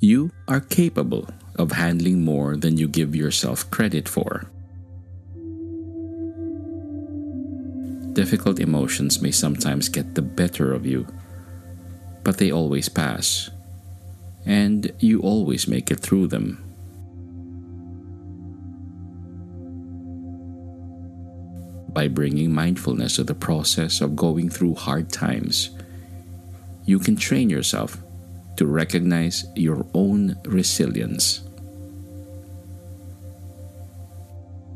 You are capable of handling more than you give yourself credit for. Difficult emotions may sometimes get the better of you, but they always pass, and you always make it through them. By bringing mindfulness to the process of going through hard times, you can train yourself to recognize your own resilience.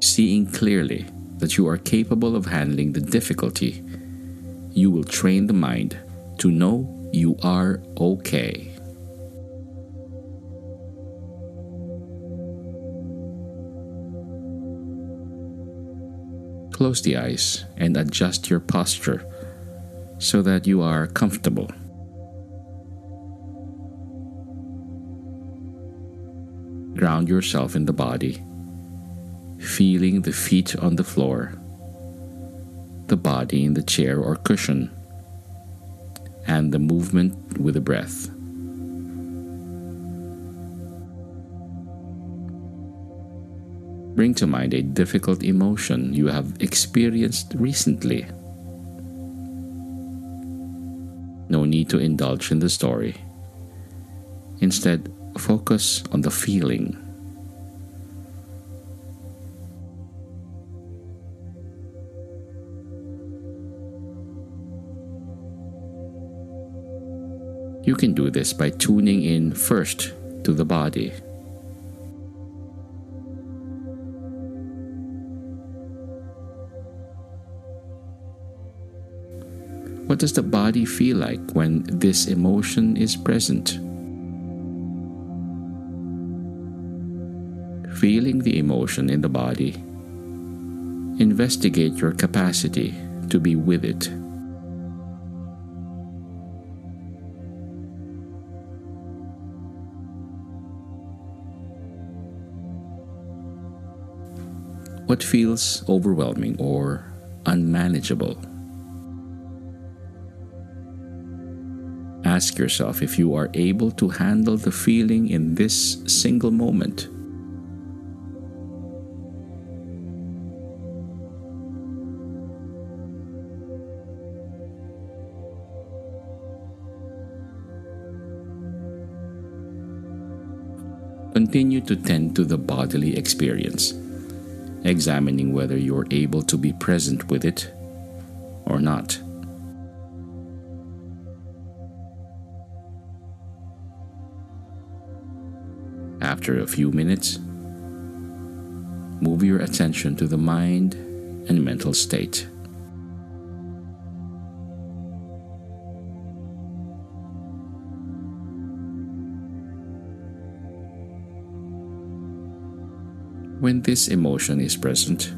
Seeing clearly that you are capable of handling the difficulty, you will train the mind to know you are okay. Close the eyes and adjust your posture so that you are comfortable. Ground yourself in the body, feeling the feet on the floor, the body in the chair or cushion, and the movement with the breath. Bring to mind a difficult emotion you have experienced recently. No need to indulge in the story. Instead, focus on the feeling. You can do this by tuning in first to the body. What does the body feel like when this emotion is present? Feeling the emotion in the body, investigate your capacity to be with it. What feels overwhelming or unmanageable? Ask yourself if you are able to handle the feeling in this single moment. Continue to tend to the bodily experience, examining whether you're able to be present with it or not. After a few minutes, move your attention to the mind and mental state. When this emotion is present,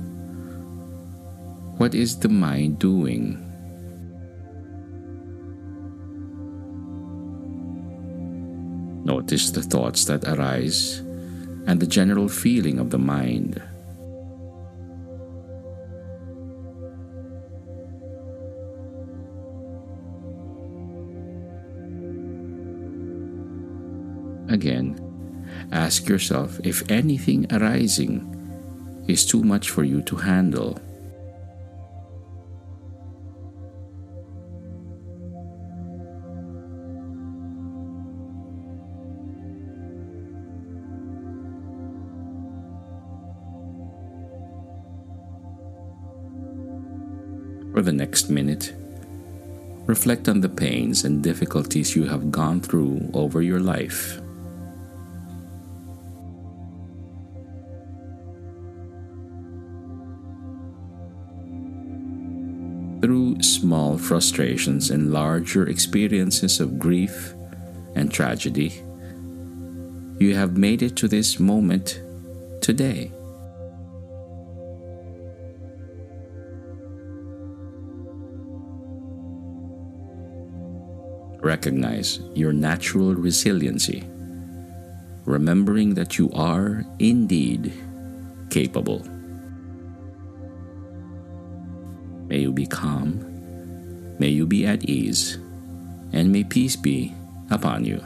What is the mind doing? Notice the thoughts that arise and the general feeling of the mind. Ask yourself if anything arising is too much for you to handle. For the next minute, reflect on the pains and difficulties you have gone through over your life. Through small frustrations and larger experiences of grief and tragedy, you have made it to this moment today. Recognize your natural resiliency, remembering that you are indeed capable. May you be calm, may you be at ease, and may peace be upon you.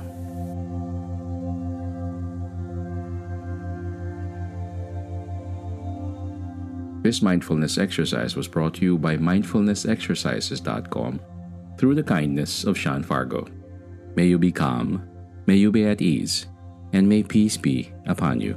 This mindfulness exercise was brought to you by mindfulnessexercises.com through the kindness of Sean Fargo. May you be calm, may you be at ease, and may peace be upon you.